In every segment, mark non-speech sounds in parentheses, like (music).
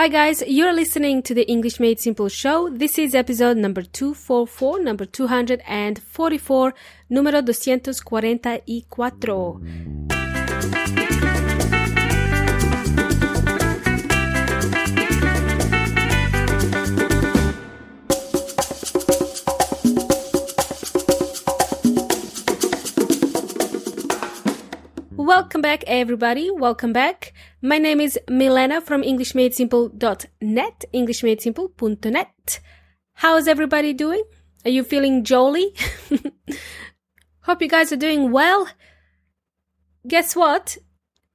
Hi guys, you're listening to the English Made Simple show. This is episode number 244, number 244, número 244. Welcome back, everybody. Welcome back. My name is Milena from EnglishMadeSimple.net, EnglishMadeSimple.net. How's everybody doing? Are you feeling jolly? (laughs) Hope you guys are doing well. Guess what?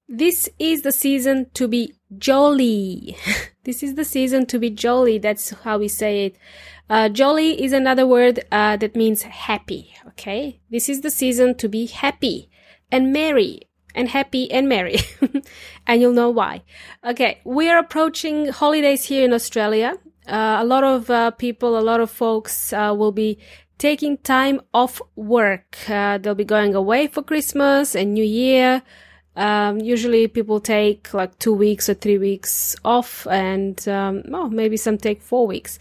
This is the season to be jolly. (laughs) this is the season to be jolly. That's how we say it. Uh, jolly is another word uh, that means happy. Okay, this is the season to be happy and merry and happy and merry. (laughs) and you'll know why. Okay, we're approaching holidays here in Australia. Uh, a lot of uh, people, a lot of folks uh, will be taking time off work. Uh, they'll be going away for Christmas and New Year. Um, usually people take like two weeks or three weeks off and, um, oh, maybe some take four weeks.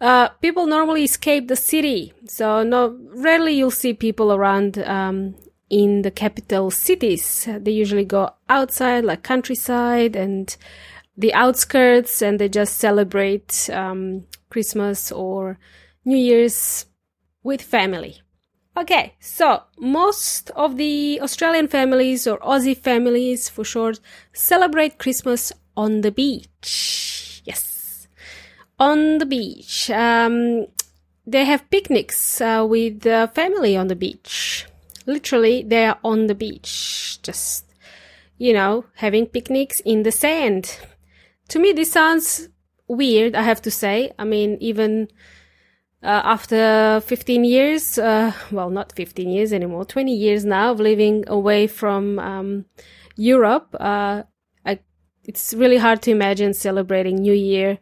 Uh, people normally escape the city. So no, rarely you'll see people around, um, in the capital cities. They usually go outside, like countryside and the outskirts, and they just celebrate um, Christmas or New Year's with family. Okay, so most of the Australian families or Aussie families for short celebrate Christmas on the beach. Yes, on the beach. Um, they have picnics uh, with the family on the beach literally they're on the beach, just, you know, having picnics in the sand. To me, this sounds weird, I have to say. I mean, even uh, after 15 years, uh, well, not 15 years anymore, 20 years now of living away from um, Europe, uh, I, it's really hard to imagine celebrating New Year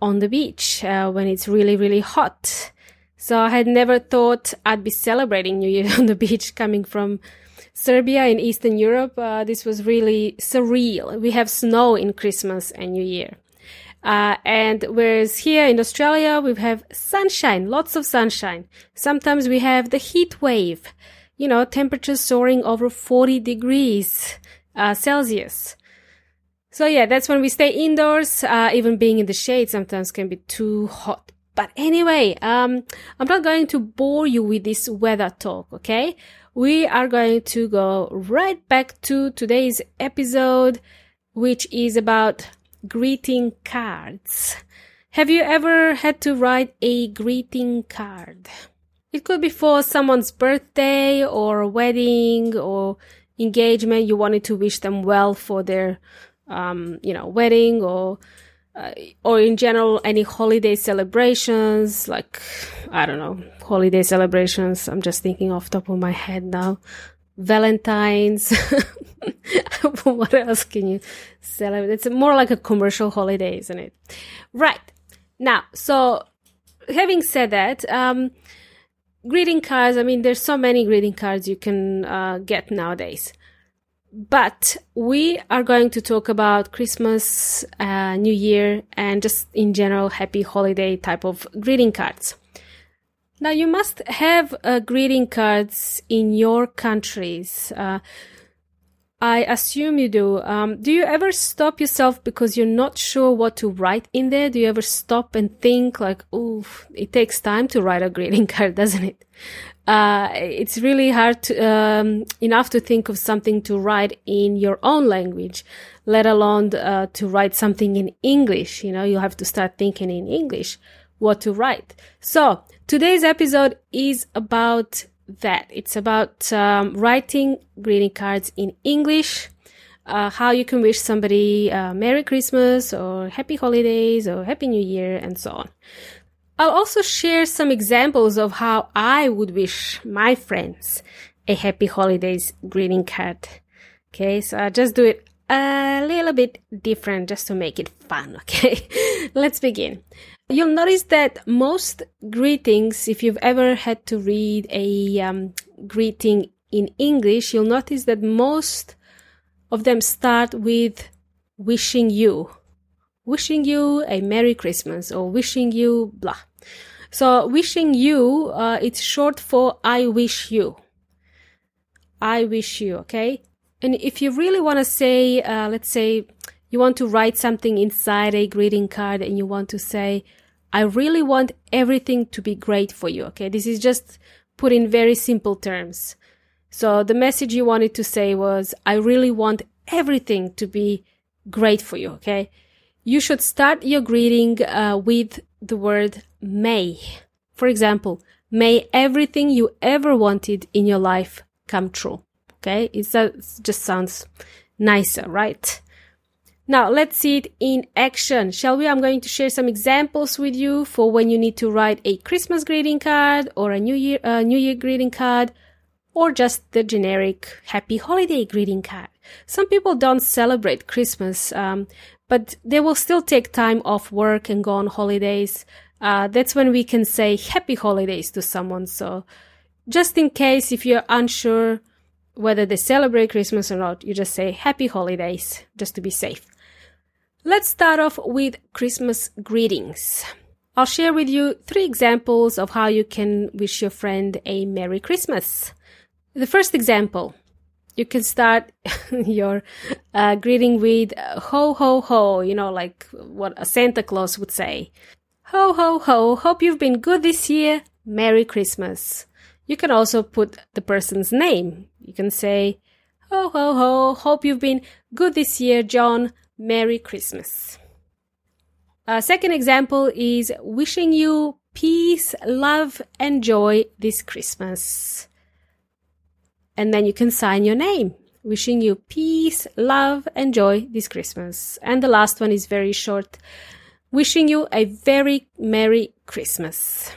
on the beach uh, when it's really, really hot. So I had never thought I'd be celebrating New Year (laughs) on the beach coming from Serbia in Eastern Europe. Uh, this was really surreal. We have snow in Christmas and New Year. Uh, and whereas here in Australia, we have sunshine, lots of sunshine. Sometimes we have the heat wave, you know, temperatures soaring over 40 degrees uh, Celsius. So yeah, that's when we stay indoors. Uh, even being in the shade sometimes can be too hot. But anyway, um, I'm not going to bore you with this weather talk, okay? We are going to go right back to today's episode, which is about greeting cards. Have you ever had to write a greeting card? It could be for someone's birthday or wedding or engagement. You wanted to wish them well for their, um, you know, wedding or uh, or in general any holiday celebrations like i don't know holiday celebrations i'm just thinking off top of my head now. Valentines. (laughs) What else can you celebrate? It's more like a commercial holiday isn't it? Right. Now so having said that um greeting cards i mean there's so many greeting cards you can uh, get nowadays but we are going to talk about Christmas, uh, New Year, and just in general, happy holiday type of greeting cards. Now, you must have uh, greeting cards in your countries. Uh, I assume you do. Um, do you ever stop yourself because you're not sure what to write in there? Do you ever stop and think like, oh, it takes time to write a greeting (laughs) card, doesn't it? Uh, it's really hard to, um, enough to think of something to write in your own language, let alone uh, to write something in English. You know, you have to start thinking in English what to write. So today's episode is about that. It's about um, writing greeting cards in English. Uh, how you can wish somebody uh, Merry Christmas or Happy Holidays or Happy New Year and so on. I'll also share some examples of how I would wish my friends a happy holidays greeting card. Okay, so I'll just do it a little bit different just to make it fun. (laughs) Okay, let's begin. You'll notice that most greetings, if you've ever had to read a um, greeting in English, you'll notice that most of them start with wishing you wishing you a Merry Christmas or wishing you blah. So wishing you, uh, it's short for I wish you. I wish you, okay? And if you really want to say, uh, let's say you want to write something inside a greeting card and you want to say, I really want everything to be great for you, okay? This is just put in very simple terms. So the message you wanted to say was, I really want everything to be great for you, okay? You should start your greeting uh, with the word may. For example, may everything you ever wanted in your life come true. Okay, it just sounds nicer, right? Now let's see it in action, shall we? I'm going to share some examples with you for when you need to write a Christmas greeting card or a New Year uh, New Year greeting card or just the generic Happy Holiday greeting card. Some people don't celebrate Christmas, um, but they will still take time off work and go on holidays. Uh, that's when we can say Happy Holidays to someone. So, just in case if you're unsure whether they celebrate Christmas or not, you just say Happy Holidays just to be safe. Let's start off with Christmas greetings. I'll share with you three examples of how you can wish your friend a Merry Christmas. The first example, you can start (laughs) your uh, greeting with ho ho ho, you know, like what a Santa Claus would say. Ho ho ho, hope you've been good this year. Merry Christmas. You can also put the person's name. You can say, ho ho ho, hope you've been good this year, John. Merry Christmas. A second example is wishing you peace, love, and joy this Christmas and then you can sign your name. Wishing you peace, love, and joy this Christmas. And the last one is very short. Wishing you a very Merry Christmas.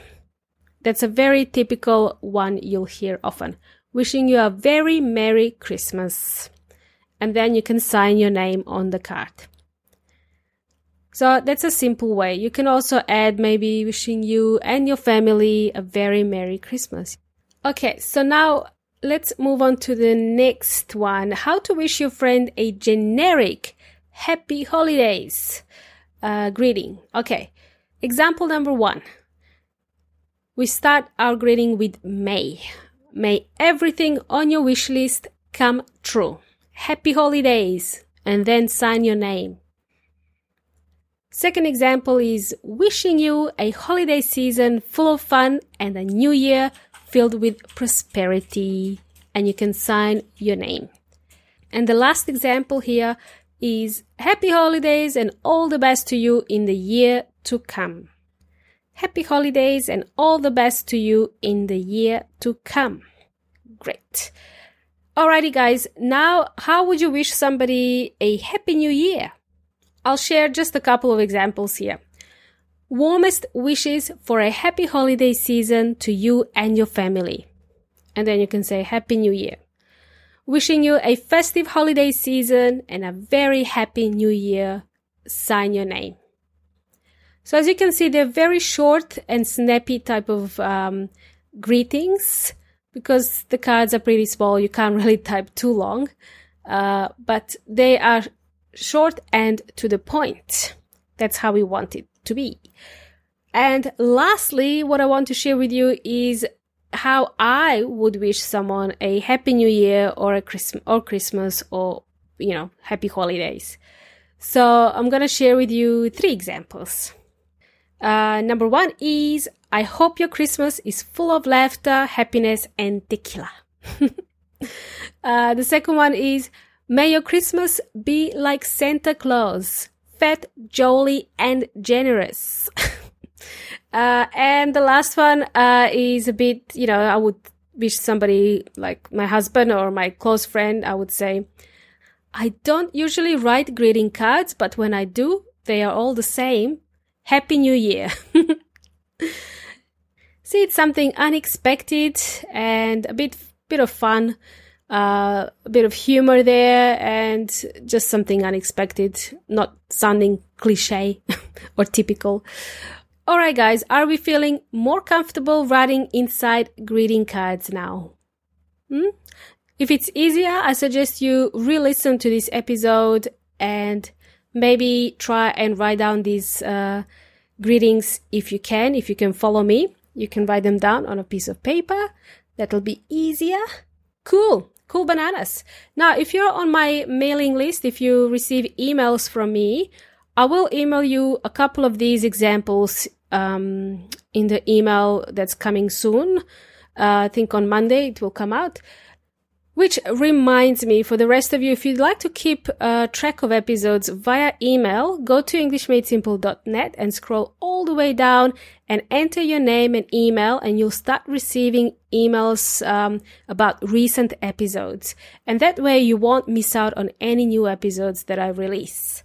That's a very typical one you'll hear often. Wishing you a very Merry Christmas. And then you can sign your name on the card. So that's a simple way. You can also add maybe wishing you and your family a very Merry Christmas. Okay, so now let's move on to the next one. How to wish your friend a generic happy holidays uh, greeting. Okay. Example number one. We start our greeting with May. May everything on your wish list come true. Happy holidays. And then sign your name. Second example is wishing you a holiday season full of fun and a new year filled with prosperity and you can sign your name. And the last example here is happy holidays and all the best to you in the year to come. Happy holidays and all the best to you in the year to come. Great. Alrighty guys, now how would you wish somebody a happy new year? I'll share just a couple of examples here. Warmest wishes for a happy holiday season to you and your family. And then you can say Happy New Year. Wishing you a festive holiday season and a very happy new year. Sign your name. So as you can see, they're very short and snappy type of um, greetings because the cards are pretty small. You can't (laughs) really type too long, uh, but they are short and to the point. That's how we want it to be. And lastly, what I want to share with you is how I would wish someone a happy new year or a Christmas or Christmas or you know, happy holidays. So I'm going to share with you three examples. Uh, number one is I hope your Christmas is full of laughter, happiness, and tequila. (laughs) uh, the second one is May your Christmas be like Santa Claus, fat, jolly, and generous. (laughs) uh, and the last one uh, is a bit, you know, I would wish somebody like my husband or my close friend, I would say, I don't usually write greeting cards, but when I do, they are all the same. Happy New Year. (laughs) See, it's something unexpected and a bit, bit of fun uh, a bit of humor there and just something unexpected, not sounding cliche (laughs) or typical. Alright guys, are we feeling more comfortable writing inside greeting cards now? Hmm? If it's easier, I suggest you re-listen to this episode and maybe try and write down these uh, greetings if you can. If you can follow me, you can write them down on a piece of paper. That'll be easier. Cool. Cool bananas. Now, if you're on my mailing list, if you receive emails from me, I will email you a couple of these examples um, in the email that's coming soon. Uh, I think on Monday it will come out. Which reminds me, for the rest of you, if you'd like to keep uh, track of episodes via email, go to EnglishMadeSimple.net and scroll all the way down and enter your name and email, and you'll start receiving emails um, about recent episodes. And that way, you won't miss out on any new episodes that I release.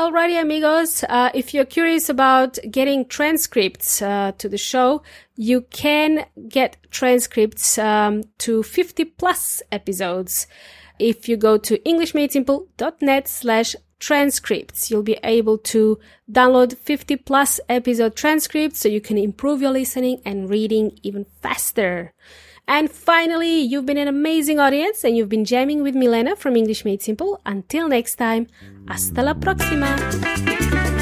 Alrighty, amigos. Uh, if you're curious about getting transcripts uh, to the show, you can get transcripts um, to 50 plus episodes. If you go to englishmadesimple.net slash transcripts, you'll be able to download 50 plus episode transcripts so you can improve your listening and reading even faster. And finally, you've been an amazing audience and you've been jamming with Milena from English Made Simple. Until next time, hasta la próxima!